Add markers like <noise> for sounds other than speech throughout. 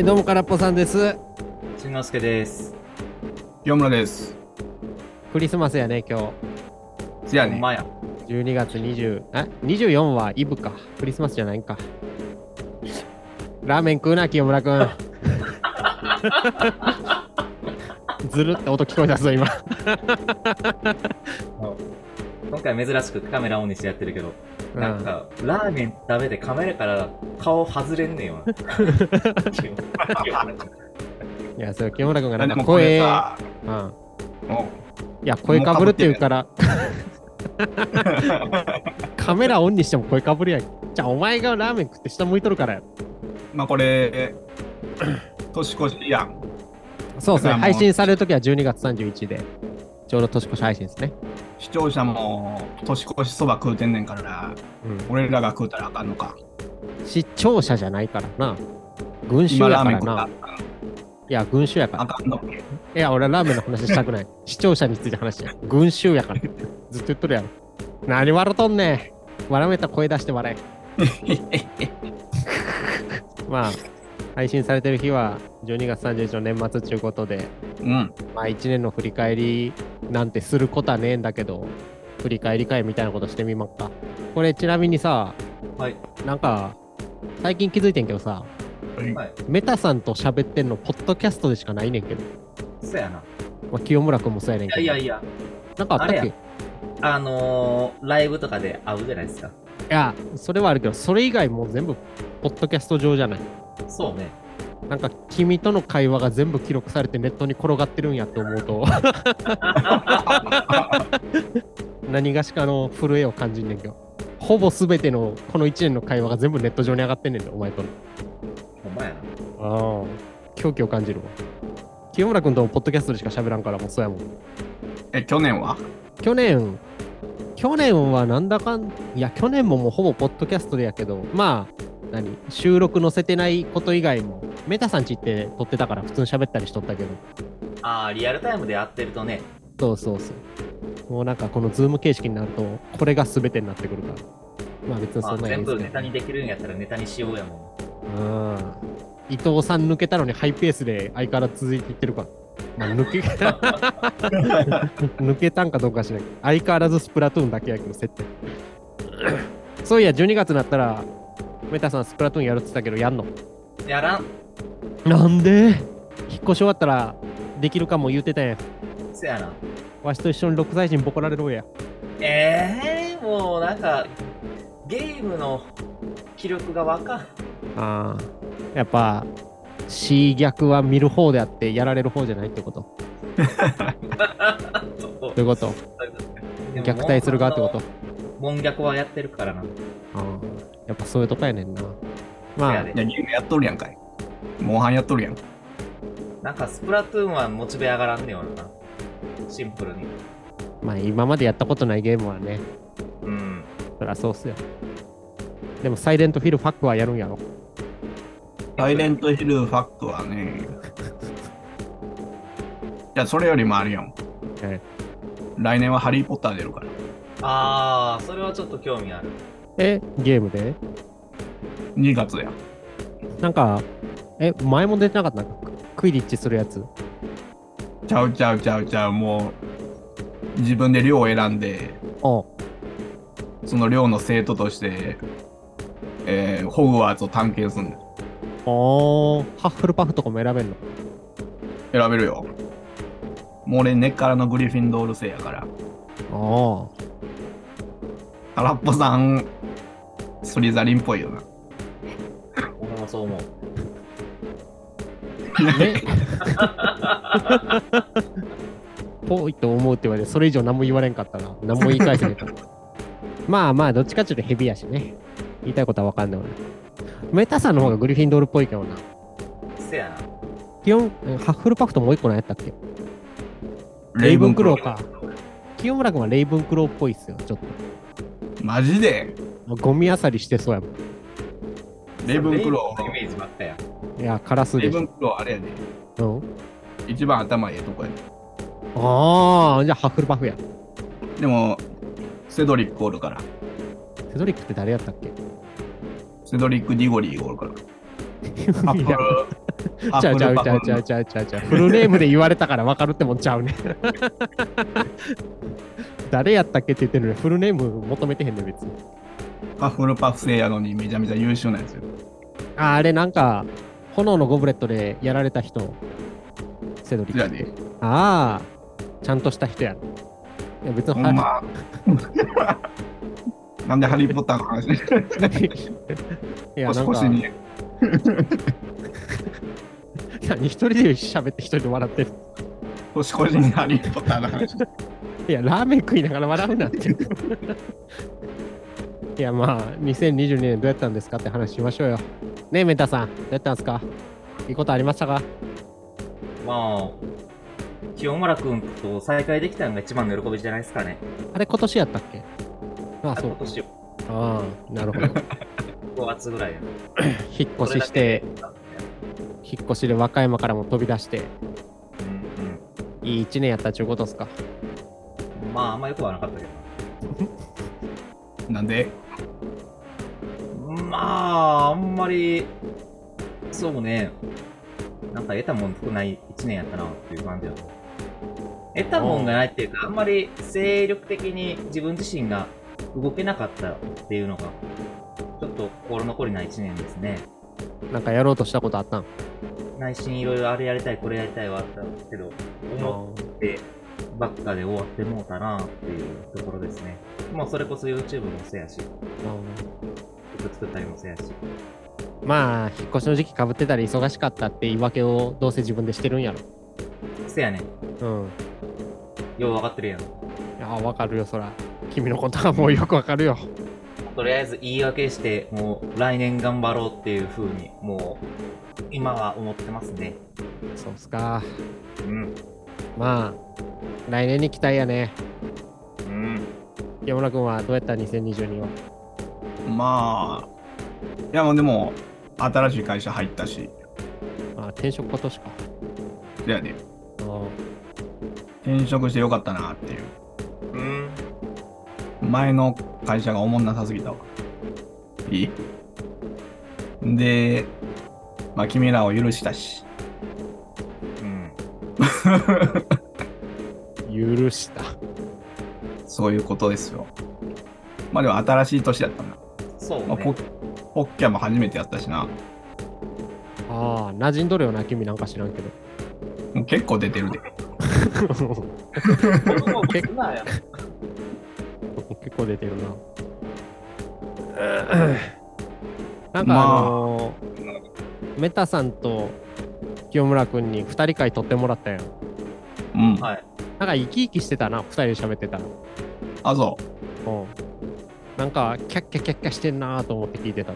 はい、どうも、からっぽさんです。しんのすけです。清村です。クリスマスやね、今じゃあね。まや。日。12月20、あ、24はイブか。クリスマスじゃないんか。ラーメン食うな、清村くん。<laughs> ずるって音聞こえたぞ、今。<laughs> 今回珍しくカメラオンにしてやってるけど、うんなんか、ラーメン食べてカメラから顔外れんねんわ。<laughs> いや、それ清村くんがなんか声、さ、うん。もいや、声かぶるって言うから、<laughs> カメラオンにしても声かぶるやん。じゃあ、お前がラーメン食って下向いとるからや。うまあこれ、<clears throat> 年越しやん。そうですね。配信されるときは12月31で、ちょうど年越し配信ですね。視聴者も年越しそば食うてんねんから、うん。俺らが食うたらあかんのか。視聴者じゃないからな。群衆今やからな。いや、群衆やから。あかんの。いや、俺はラーメンの話したくない。<laughs> 視聴者について話して。群衆やから。ずっと言っとるやろ。何笑うとんねん。笑めたら声出して笑え。<laughs> まあ、配信されてる日は12月31日の年末ということで、うん。まあ1年の振り返りなんてすることはねえんだけど、振り返り会みたいなことしてみまっか。これちなみにさ、はい。なんか、最近気づいてんけどさ、はい。メタさんと喋ってんの、ポッドキャストでしかないねんけど、そやな。まあ、清村君もそうやねんけど、いやいやいや、なんかあったっけ？いあのー、ライブとかで会うじゃないですか。や、それはあるけど、それ以外もう全部、ポッドキャスト上じゃない。そうね。なんか、君との会話が全部記録されてネットに転がってるんやって思うと、<laughs> 何がしかの震えを感じんねんけど、ほぼ全てのこの1年の会話が全部ネット上に上がってんねんで、お前との。ほんまやな。ああ、狂気を感じるわ。清村君ともポッドキャストでしか喋らんからもうそうやもん。え、去年は？去年、去年はなんだかん、いや、去年ももうほぼポッドキャストでやけど、まあ、何？収録載せてないこと以外も、メタさんちって撮ってたから普通に喋ったりしとったけど、あー、リアルタイムで会ってるとね、そうそうそう。もうなんかこのズーム形式になると、これが全てになってくるから。まあ別にまあ、そんなんいいんですけど全部ネタにできるんやったらネタにしようやもうん。伊藤さん抜けたのにハイペースで相変わらず続いていってるから。まあ抜け、<laughs> 抜けたんかどうか知らない相変わらずスプラトゥーンだけやけど、設定。そういや、12月になったら、メタさんスプラトゥーンやるって言ったけど、やんの？ん。やらん。なんで？引っ越し終わったらできるかも言うてたやん。そやな。わしと一緒に6歳児にボコられろや。えー、もうなんか、ゲームの記録がわかん。ああ。やっぱ、C 逆は見る方であって、やられる方じゃないってこと？<laughs> そういうこと虐待する側ってこと？門虐はやってるからな。ああ。やっぱそういうとこやねんな。まあいや、ゲームやっとるやんかい。モンハンやっとるやん。なんかスプラトゥーンはモチベ上がらんねよな。シンプルに。まあ今までやったことないゲームはね、うん。そりゃそうっすよ。でも、サイレントフィルファックはやるんやろ。サイレントヒルファックはね。<laughs> いや、それよりもあるよ。え来年はハリー・ポッター出るから。あー、それはちょっと興味ある。え、ゲームで？2月や。なんか、え、前も出てなかった？ククイディッチするやつ？ちゃうちゃうちゃうちゃう、もう、自分で寮を選んで、あその寮の生徒として、えーホグワーツを探検すんの。あー、ハッフルパフとかも選べんの？選べるよ。もう俺根っからのグリフィンドール生やから。ああ。空っぽさん、スリザリンっぽいよな。俺もそう思う。ねぽいと思うって言われて、それ以上何も言われんかったな。何も言い返せねえから。まあまあ、どっちかっていうとヘビやしね。言いたいことは分かんない俺。メタさんの方がグリフィンドールっぽいけどな。せやな。基本、えハッフルパフともう一個何やったっけ？レイブンクローか。清村君はレイブンクローっぽいっすよ、ちょっマジで？と。ゴミあさりしてそうやもん。レイブンクロレイメージばっかや。いや、カラスー。レイでしょ。ブンクローあれやで。うん。一番頭ええとこやで。ああ、じゃあハッフルパフや。でも、セドリックおるから。セドリックって誰やったっけ？セドリック・ディゴリーがおるから。ハッフルいや、あちゃうちゃルパフちゃうちゃうちゃうちゃうちゃう。フルネームで言われたから分かるってもんちゃうね。誰やったっけって言ってるのにフルネーム求めてへんねん別に。ハッフルパフ生やのにめちゃめちゃ優秀なんですよ。ああれなんか炎のゴブレットでやられた人。セドリック。じゃあね、ああ、ちゃんとした人やろ。いや別には、ほんま。<laughs> なんでハリー・ポッターの話？いやなんかに。<laughs> 何一人で喋って一人で笑ってる。腰腰にハリー・ポッターの話。いや、ラーメン食いながら笑うなって。いや、まあ、2022年どうやったんですかって話しましょうよ。ねえ、メンタさん、どうやったんですか？いいことありましたか？まあ、清村くんと再会できたのが一番の喜びじゃないですかね。あれ、今年やったっけ？あそう今。年ああ、なるほど。5月ぐらいで。<coughs> 引っ越しして、引っ越しで和歌山からも飛び出して、うんいい1年やったっちゅうことっすか？うん。まあ、あんまよくはなかったけど。<laughs> なんでまあ、あんまり、そうね、なんか得たもん少ない1年やったなっていう感じだと。得たもんがないっていうか、あんまり精力的に自分自身が動けなかったっていうのが、ちょっと心残りな1年ですね。なんかやろうとしたことあったん？内心いろいろあれやりたい、これやりたいはあったけど、思ってばっかで終わってもうたなっていうところですね。もうそれこそ YouTube もせやし、曲作ったりもせやし。まあ、引っ越しの時期かぶってたり忙しかったって言い訳をどうせ自分でしてるんやろ。せやねん。うん。よう分かってるやん。いや、わかるよ、そら。君のことはもうよくわかるよ。とりあえず言い訳して、もう来年頑張ろうっていう風に、もう今は思ってますね。そうっすか。うん。まあ、来年に期待やね。うん。山村君はどうやった ?2022 は。まあ、いやもうでも、新しい会社入ったし、あ、転職今年か。じゃあね、あ転職してよかったなっていう。うん。前の会社がおもんなさすぎたわ。いい？で、まあ君らを許したし。うん。<laughs> 許した。そういうことですよ。まあでも新しい年だったな。そうまあ、ポね。ポッキャも初めてやったしな。ああ、馴染んどるよな、君なんか知らんけど。もう結構出てるで。結構や。結構出てるな。なんかあまあのーメタさんと清村君に2人会取ってもらったやん。うん。はい。なんか生き生きしてたな、2人で喋ってたら。あ、そうん。なんか、キャッキャキャッキャしてんなーと思って聞いてた。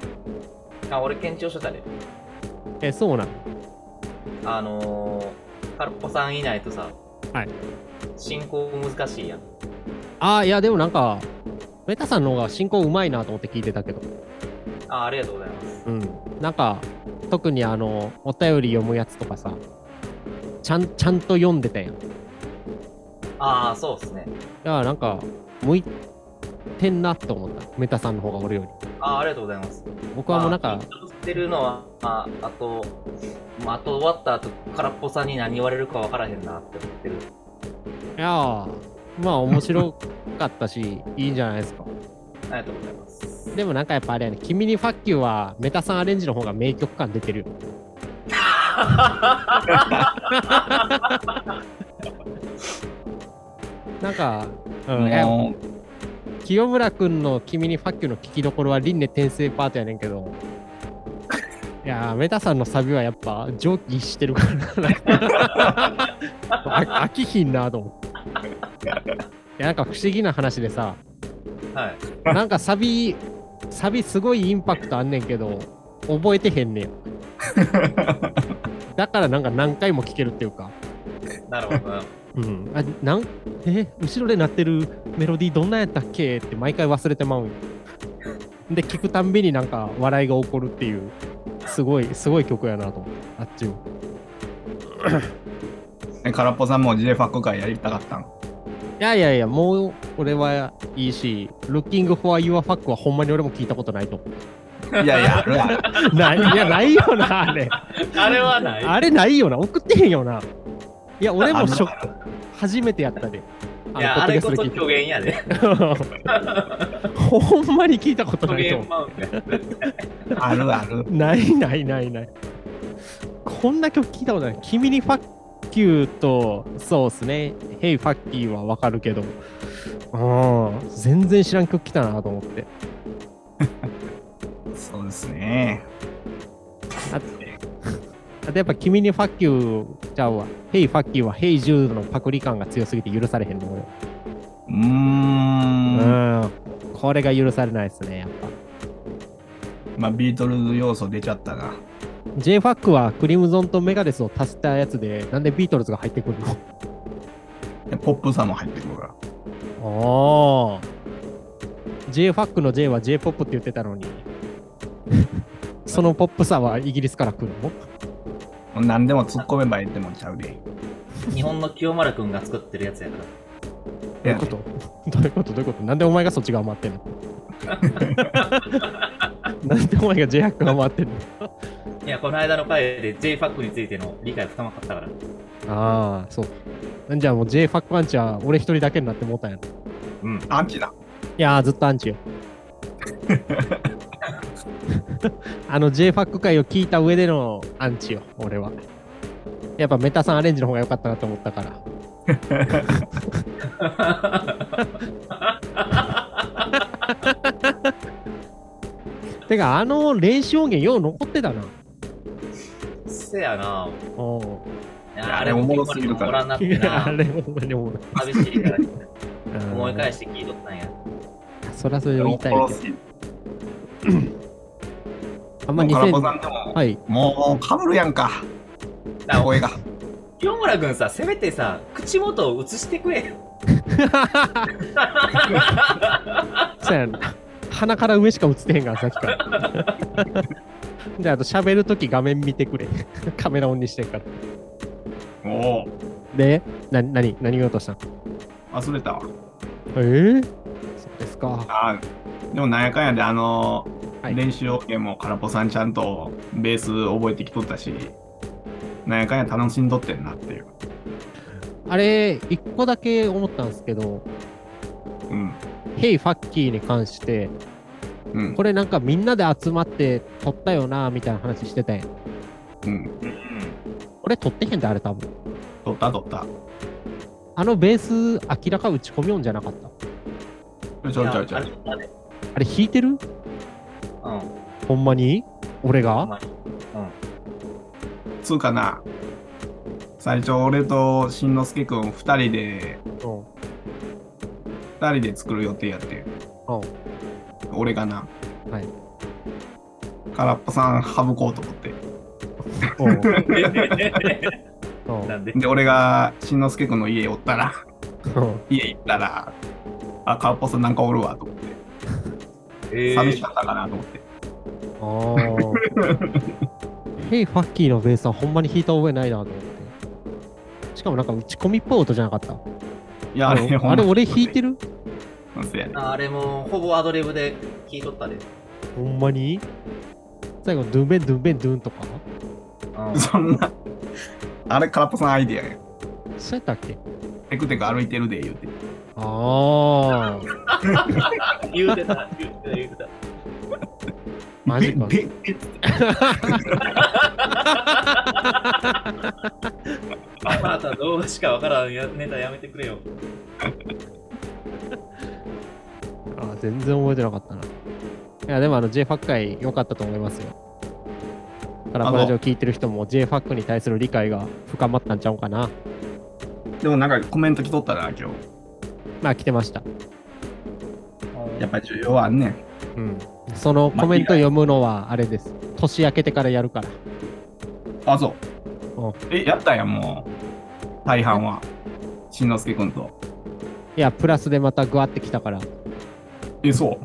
あ、俺検証してたで。え、そうなん？あのー、カルポさんいないとさ、はい。進行難しいやん。ああ、いや、でもなんか、メタさんの方が進行うまいなと思って聞いてたけど。あ、ありがとうございます。うん。なんか、特にあの、お便り読むやつとかさ、ちゃん、ちゃんと読んでたやん。いああ、そうっすね。や、なんか、向いてんなと思った。メタさんの方が俺より。ああ、ありがとうございます。僕はもうなんかてるのは、まあ、あと、まあ、あと終わった後、空っぽさんに何言われるか分からへんなって思ってる。いやー、まあ面白かったし、<laughs> いいんじゃないですか。ありがとうございます。でもなんかやっぱあれやね、君にファッキューはメタさんアレンジの方が名曲感出てるよ。<laughs> なんか、う。うん、清村くんの君にファッキューの聞きどころは輪廻転生パートやねんけど、いやー、メタさんのサビはやっぱ蒸気してるから飽きひんなと思って。いや、なんか不思議な話でさ、はい。なんかサビ、サビすごいインパクトあんねんけど、覚えてへんねん。<laughs> だからなんか何回も聴けるっていうか、なるほどな。うん、あなんえ後ろで鳴ってるメロディーどんなんやったっけって毎回忘れてまうで聞くたんびになんか笑いが起こるっていうすごいすごい曲やなと思ってあっちもう、空っぽさんも J ファック会やりたかったん？いやいやいやもう俺はいいし Looking for Your Fuck はほんまに俺も聞いたことないと思ういやいや。<laughs> ないいや、ないよな、あれ。あれはない。あれないよな、送ってへんよな。いや、俺もショあック。初めてやったで。いや、あれこそ虚言やで。で聞いたほんまに聞いたこと虚ないと言マウントや。あるある。ないないないない。こんな曲聞いたことない。君にファッキューと、そうっすね。ヘイファッキーはわかるけど、うん、全然知らん曲来たなと思って。<laughs> そうですね。ああとやっぱ君にファッキューちゃうわ。 Hey Fuck You は Hey Jude のパクリ感が強すぎて許されへんの。うーん。俺うん。これが許されないですね、やっぱ。まあ、ビートルズ要素出ちゃったな。j ファックはクリムゾンとメガデスを足したやつで、なんでビートルズが入ってくるの？でポップさも入ってくるから。ああ。j ファックの J は J-POP って言ってたのに。<laughs> そのポップさはイギリスから来るの？何でも突っ込めばいいってもんちゃうで。日本の清丸くんが作ってるやつやから。どういうこと？どういうこと？どういうこと？なんでお前がそっち側回ってんの？<laughs> なんでお前が J ファックが回ってんの？いや、この間の回で j ファックについての理解深まかったから。ああ、そう。じゃあもう J ファックアンチは俺一人だけになって思ったんやろ。うん。アンチだ。いやー、ずっとアンチよ。<laughs> あの J ファック回を聞いた上でのアンチよ、俺は。やっぱメタさんアレンジの方が良かったなと思ったから。<laughs> てか、あの練習音源よう残ってたな。せやな。おいやあれおもろすぎるからあな。れほんまにおもろい寂しいからうん思い返して聞いとったんや。そりゃそれを言いたいあんまもう空ポさ2000んでも、はい。もうかぶるやんか。だから声が。清村くんさ、せめてさ、口元を映してくれよ。<laughs> そうやな。鼻から上しか映ってへんから、さっきから。じゃあ、あと喋るとき画面見てくれ。<laughs> カメラオンにしてんから。おお、で、な、なに、何言おうとしたの忘れたわ。えー、そうですか。あでもなんやかんやで、あの、はい練習音源も空ポさんちゃんとベース覚えてきとったし、なんやかんや楽しんどってんなっていう。あれ、一個だけ思ったんですけど、うん。ヘイファッキーに関して、うん。これなんかみんなで集まって撮ったよな、みたいな話してたやん。うん。うん。これ撮ってへんで、あれ多分。取った取った。あのベース、明らか打ち込み音じゃなかった？ちょいちょいちょあれ弾いてる？うん。ほんまに？俺が？まあつうかな、最初俺としんのすけくん二人で、うん。二人で作る予定やって。うん。俺がな。はい。空っぽさん省こうと思って。おううん。<laughs> おうなんで？で、俺がしんのすけくんの家おったら、うん家行ったら、あ、空っぽさんなんかおるわと寂しかったかなと思って。あー <laughs> ヘイファッキーのベースはほんまに弾いた覚えないなと思って。しかもなんか打ち込みっぽい音じゃなかった？いや、あれ、ほんまあれ俺弾いてる？あれもほぼアドリブで聞いとったで。ほんまに？最後、ドゥンベンドゥンベンドゥンとか？うん。そんな、あれ空っぽさんアイディアや。そうやったっけ？テクテク歩いてるで言うて。ああ、言うてた、言うてた、言うてた。マジか。べべべまた動画しかわからんやネタやめてくれよ。あー全然覚えてなかったな。いや、でもあの JFAC 回良かったと思いますよ。カラプラジオ聞いてる人も JFAC に対する理解が深まったんちゃうかな。でもなんかコメント来とったな、今日。まあ来てました。やっぱり需要はあんねん。うん。そのコメント読むのはあれです。年明けてからやるから。あ、そううん。え、やったやん、もう。大半は。しんのすけくんと。いや、プラスでまたグワってきたから。え、そう。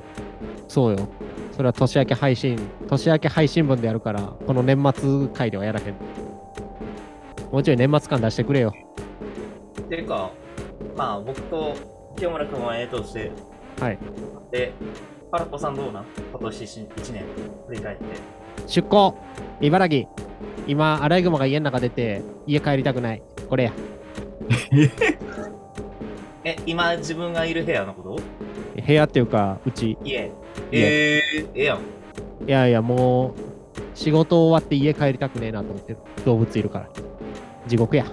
そうよ。それは年明け配信、年明け配信分でやるから、この年末回ではやらへん。もうちょい年末感出してくれよ。ていうか、まあ僕と清村君はええとして、はい。で、パラポさんどうなん？今年1年振り返って。出向茨城今、アライグマが家の中出て、家帰りたくない。これや。<laughs> え、今自分がいる部屋のこと？部屋っていうか、うち。家。えー、ええやん。いやいや、もう、仕事終わって家帰りたくねえなと思ってる。動物いるから。地獄や。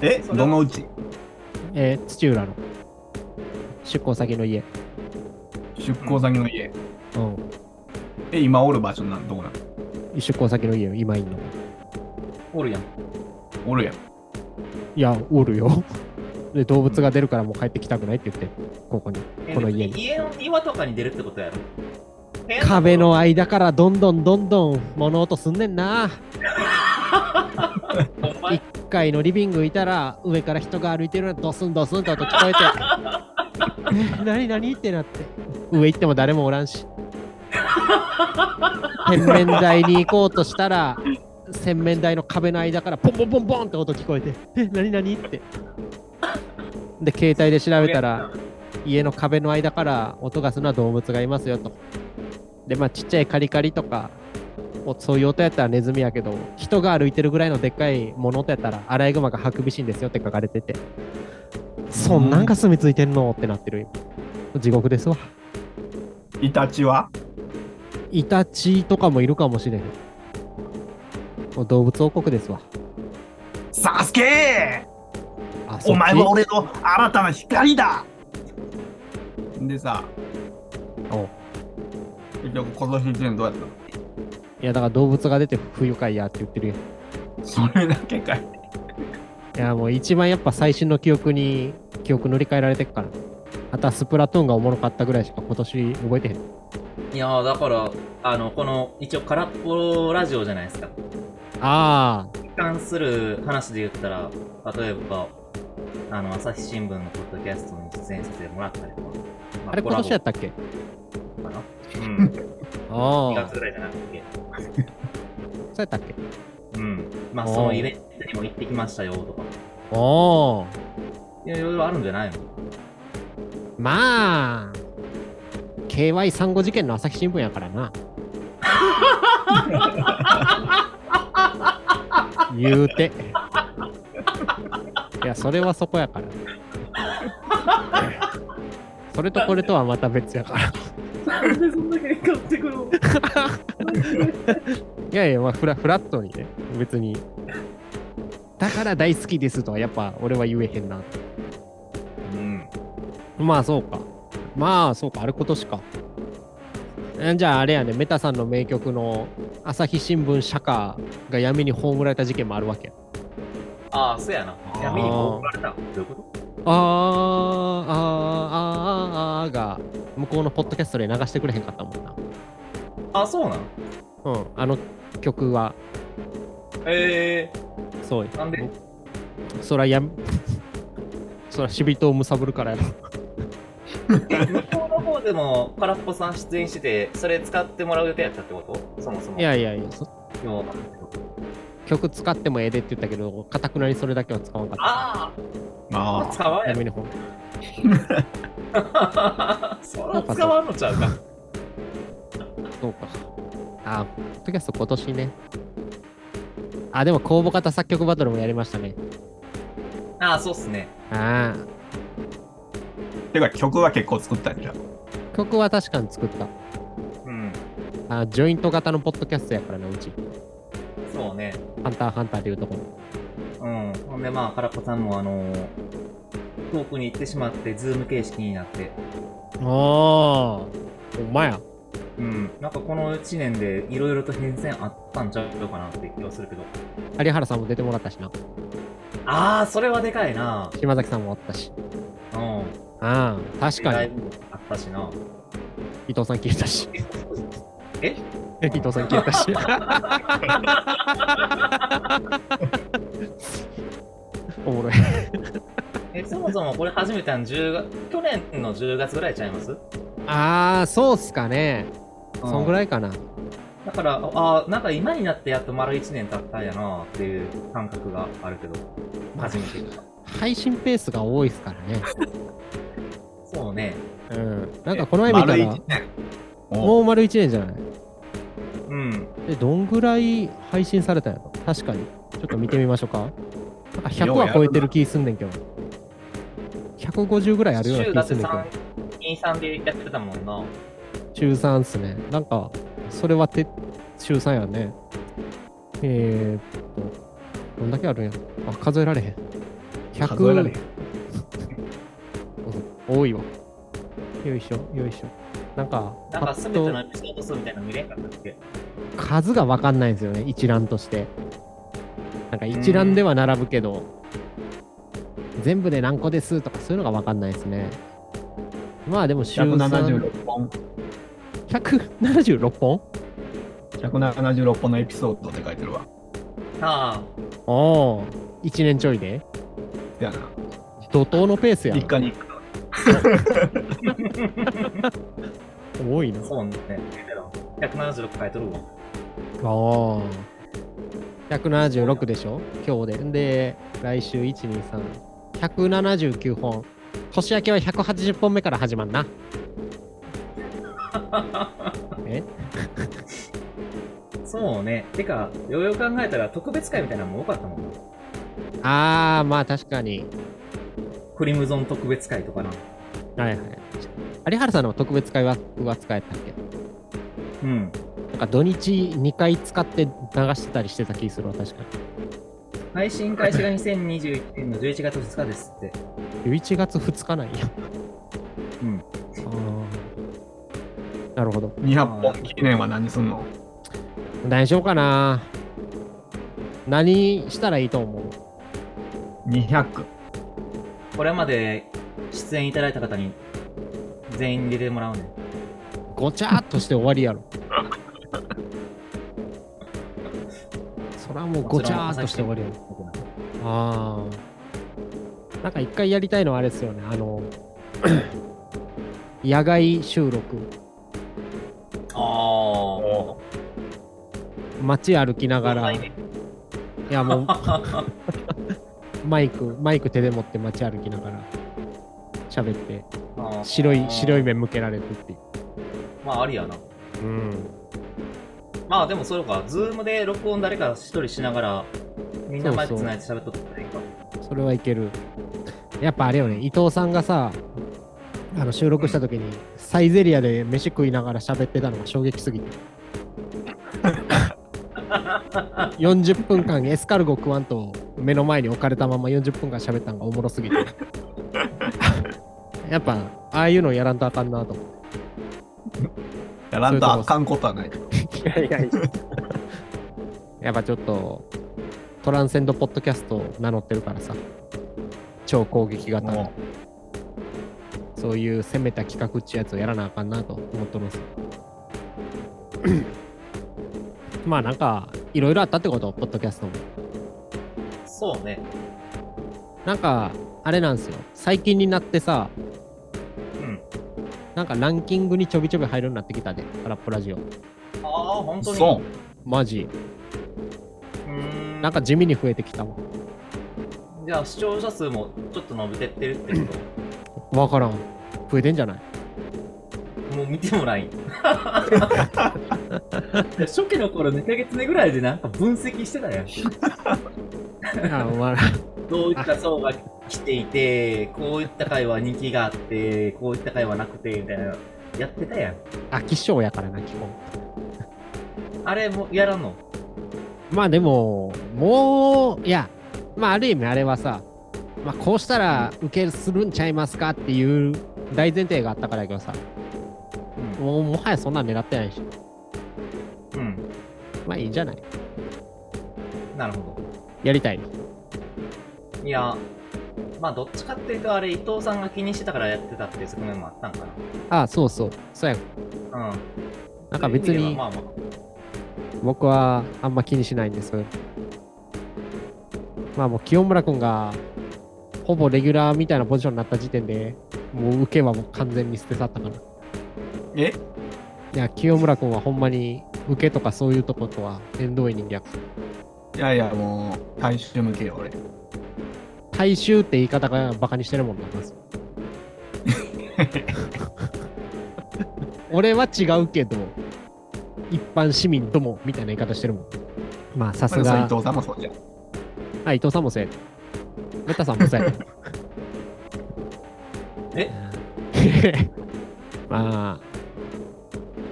えどのうち？えー土浦の。出向先の家。出向先の家。うん。え、今おる場所なんどこなの？出向先の家よ、今いんの。おるやん。おるやん。いや、おるよ。で、動物が出るからもう帰ってきたくないって言って、ここに、えこの家に。家の庭とかに出るってことやろ部屋壁の間からどんどんどんどん物音すんねんな。ほんまに1階のリビングいたら、上から人が歩いてるのドスンドスンと音聞こえて、え、<laughs> 何何ってなって。上行っても誰もおらんし。洗面台に行こうとしたら、洗面台の壁の間からポンポンポンポンって音聞こえて、え、何何って。で、携帯で調べたら、家の壁の間から音がするのは動物がいますよと。で、まあちっちゃいカリカリとか、そういう音やったらネズミやけど、人が歩いてるぐらいのでっかい物音やったらアライグマがハクビシンですよって書かれてて、そんなんが住み着いてんのってなってる今。地獄ですわ。イタチは？イタチとかもいるかもしれへん。もう動物王国ですわ。サスケあお前は俺の新たな光だでさ、お結局今年1年どうやったの？ちいや、だから動物が出て不愉快やって言ってるよ。それだけかい。いや、もう一番やっぱ最新の記憶に記憶塗り替えられてっから。あとはスプラトゥーンがおもろかったぐらいしか今年覚えてへん。いやーだから、あの、この、一応空っぽラジオじゃないですか。ああ、関する話で言ったら、例えば、あの、朝日新聞のポッドキャストに出演させてもらったりとか。まあれ今年やったっけ？かな？うん。2 <laughs> ああ、月ぐらいじゃなくて。そうやったっけ？うん。まあ、そのイベントにも行ってきましたよとか。おお。いや、いろいろあるんじゃないの？まあ、KY 産後事件の朝日新聞やからな。<laughs> 言うて。いや、それはそこやから。それとこれとはまた別やから。なんでそんだけ買ってくるの？<laughs> いやいや、まあフラ、フラットにね、別に。だから大好きですとはやっぱ俺は言えへんな。うん。まあそうか。まあそうか、あれ今年か。えじゃああれやね、メタさんの名曲の朝日新聞社歌が闇に葬られた事件もあるわけや。ああ、そうやな。闇に葬られた。どういうこと？あー、あー、あー、あー、が向こうのポッドキャストで流してくれへんかったもんな。あ、そうなん？うん、あの曲は、えそうー、なんで？そらやみ、<laughs> そら死人をむさぶるからやろ。え、向こうの方でも空っぽさん出演してて、それ使ってもらう予定やったってこと？そもそも。いやいやいや、そ要は曲使ってもええでって言ったけど、かたくなにそれだけは使わんかった。あああ使わんや闇の方。<laughs> そら使わんのちゃうか。そうか。あ、ポッドキャスト今年ね。あ、でも公募型作曲バトルもやりましたね。ああ、そうっすね。ああ、てか曲は結構作ったんじゃん。曲は確かに作った。うん。あ、ジョイント型のポッドキャストやからな、うち。そうね。ハンターハンターでいうところ。うん。ほんで、まあ、空っぽさんも、あのー、遠くに行ってしまって、ズーム形式になって、ああ、ほんまや。うん。なんかこの1年でいろいろと変遷あったんちゃうかなって気がするけど。有原さんも出てもらったしな。ああ、それはでかいな。島崎さんもおったし。うん。ああ、確かに。ライブもあったしな。伊藤さん消えたし。え？伊藤さん消えたし。<laughs> おもろい。え、そもそもこれ始めたん10月、去年の10月ぐらいちゃいます？ああ、そうっすかね。そんぐい。らいかな。だから、ああ、なんか今になってやっと丸1年経ったんやなっていう感覚があるけど、初めてか。配信ペースが多いっすからね。そうね。うん。なんかこの前見たら。もおう丸1年じゃない？うん。で、どんぐらい配信されたんやろ？確かに。ちょっと見てみましょうか。なんか100は超えてる気すんねんけど。150ぐらいあるような気すんねんけど。3、2、3でやってたもんな。週3っすね。なんか、それはて週3やね。えー、っと、どんだけあるんや？ろあ、数えられへん。100数えられへん。多いわ。よいしょ、よいしょ。なんか、なんかパッとすべてのエピソード数みたいなの見れんかったっけ？数がわかんないんですよね、一覧として。なんか一覧では並ぶけど、全部で何個ですとかそういうのがわかんないですね。まあでも週3 176本。176本？176本のエピソードって書いてるわ。あおお、1年ちょいで？せやな。怒涛のペースやん一。家に一回。<laughs> 多いなあ、。そうね。176回撮るわ。ああ。176でしょ？今日で。で、来週1、2、3。179本。年明けは180本目から始まんな。<laughs> え？<laughs> そうね。てか、ようよう考えたら特別会みたいなのも多かったもんな。ああ、まあ確かに。クリムゾン特別会とかな。はいはい。有原さんの特別会はは使えたっけ？うん。なんか土日2回使って流してたりしてた気するわ、確か配信開始が2021年の11月2日ですって。に。11月2日なんや。うん。ああ。なるほど。200本記念は何すんの？何しようかな？何したらいいと思う ?200。これまで出演いただいた方に全員入れてもらうねん。ごちゃーっとして終わりやろ。<laughs> そらもうごちゃーっとして終わりやろ。ああ。なんか一回やりたいのはあれですよね。あの、<coughs> 野外収録。あ街歩きなあ。がら、いやもう <laughs> マイク、マイク手で持って街歩きながら喋って、白い、白い目向けられてっていう。まあ、ありやな。うん。まあ、でもそれか、ズームで録音誰か一人しながら、みんなマイクつないで喋っとったらいいか。それはいける。やっぱあれよね、伊藤さんがさ、あの収録した時に、サイゼリアで飯食いながら喋ってたのが衝撃すぎて。40分間エスカルゴ食わんと目の前に置かれたまま40分間喋ったのがおもろすぎて。やっぱ、ああいうのやらんとあかんなと思って。やらんとあかんことはない。いやいやいや。<laughs> やっぱちょっと、トランセンドポッドキャストを名乗ってるからさ、超攻撃型のもそういう攻めた企画っちゅうやつをやらなあかんなと思っとるんですよ。<coughs> まあなんか、いろいろあったってこと、ポッドキャストも。そうね。なんか、あれなんですよ。最近になってさ、うん。なんかランキングにちょびちょび入るようになってきたで、空っぽラジオ。ああ、本う、当に。そマジ。う。ーん。なんか地味に増えてきたわ。じゃあ、視聴者数もちょっと伸びてってるってこわからん。増えてんじゃない？ともう見てもらいん。初期の頃2ヶ月目ぐらいでなんか分析してたやん。あまあ、どういった層が来ていて、こういった回は人気があって、こういった回はなくて、みたいな。やってたやん。飽き性やからな、基本。あれもやらんの？まあでも、もう、いや、まあある意味あれはさ、まあこうしたら受けするんちゃいますかっていう大前提があったからやけどさ、もうもはやそんなん狙ってないし、うん。うん。まあいいんじゃないなるほやりたい。ど。いや、まあどっちかっていうとあれ伊藤さんが気にしてたからやってたっていう側面もあったんかああ、そうそう。そうや。な。うん。なんか別にそういう意味ではまあまあ。僕はあんま気にしないんです。まあもう清村君がほぼレギュラーみたいなポジションになった時点で、もう受けはもう完全に捨て去ったから。え？いや、清村君はほんまに受けとかそういうとことは縁遠い人間。いやいや、もう、大衆向けよ、俺。大衆って言い方がバカにしてるもんな、まず。<laughs> 俺は違うけど、一般市民ともみたいな言い方してるもん。まあ、さすが伊。藤さんもそうじゃん。あ、伊藤さんもそうやで。メタさんもそうやで。<laughs> え？まあ、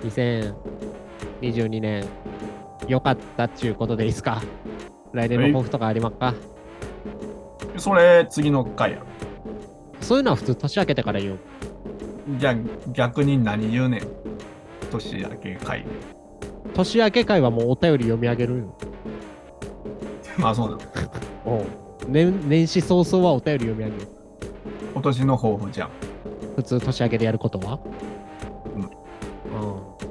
2022年、良かったっちゅうことでいいっすか？来年の抱負とかありますか？それ、次の回やろ。そういうのは普通年明けてから言う。じゃあ、逆に何言うねん。年明け回で。年明け会はもうお便り読み上げるよ。あ、そうなの。<laughs> おう年年始早々はお便り読み上げる。今年の抱負じゃん。普通年明けでやることは？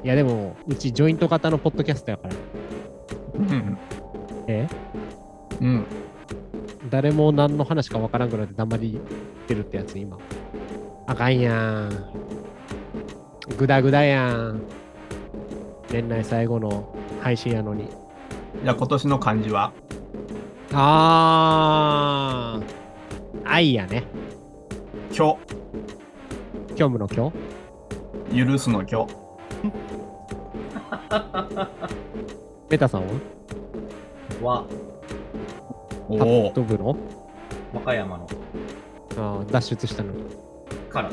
いやでも、うちジョイント型のポッドキャストやから。うん。え？うん。誰も何の話かわからんくなって黙りってるってやつ今。あかんやん。ぐだぐだやん。年内最後の配信やのに。じゃあ、今年の漢字は？あー。愛やね。虚。虚無の虚？許すの虚。<laughs> メタさんは？は、タおおッ。ト部の和歌山のあー脱出したのに。から、あ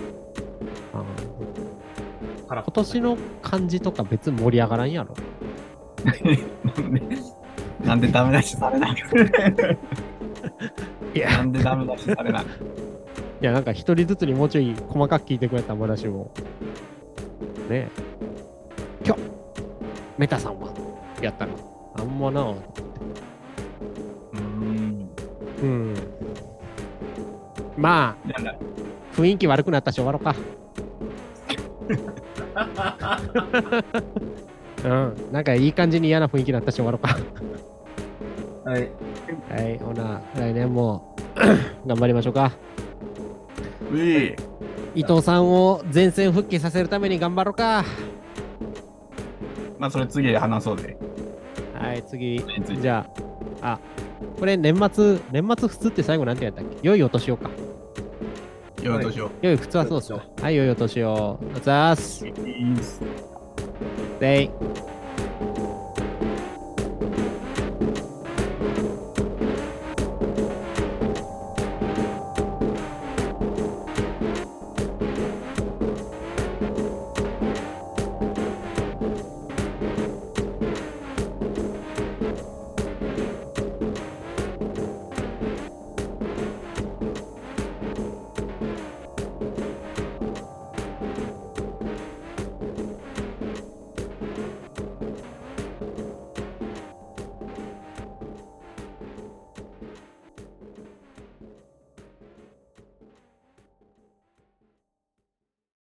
ーから。今年の漢字とか別に盛り上がらんやろ。<laughs> なんで、なんでダメ出しされないいやなんでダメ出しされないいや、なんか一人ずつにもうちょい細かく聞いてくれた話を。ねえ。メタさんはやったの？あんまな。うーん。うん。まなんだ？あ、雰囲気悪くなったし終わろうか。うん。なんかいい感じに嫌な雰囲気になったし終わろうか。はい。はい、ほな、来年も <coughs> 頑張りましょうか。うい伊藤さんを前線復帰させるために頑張ろうか。まあ、それ次で話そうぜ。はい、次。じゃあ、あ、これ年末、年末普通って最後なんてやったっけ？良いお年をか。よいとしよ良い普通はそうっすか。はい、良いお年を。おざーす。う。いいっすでい。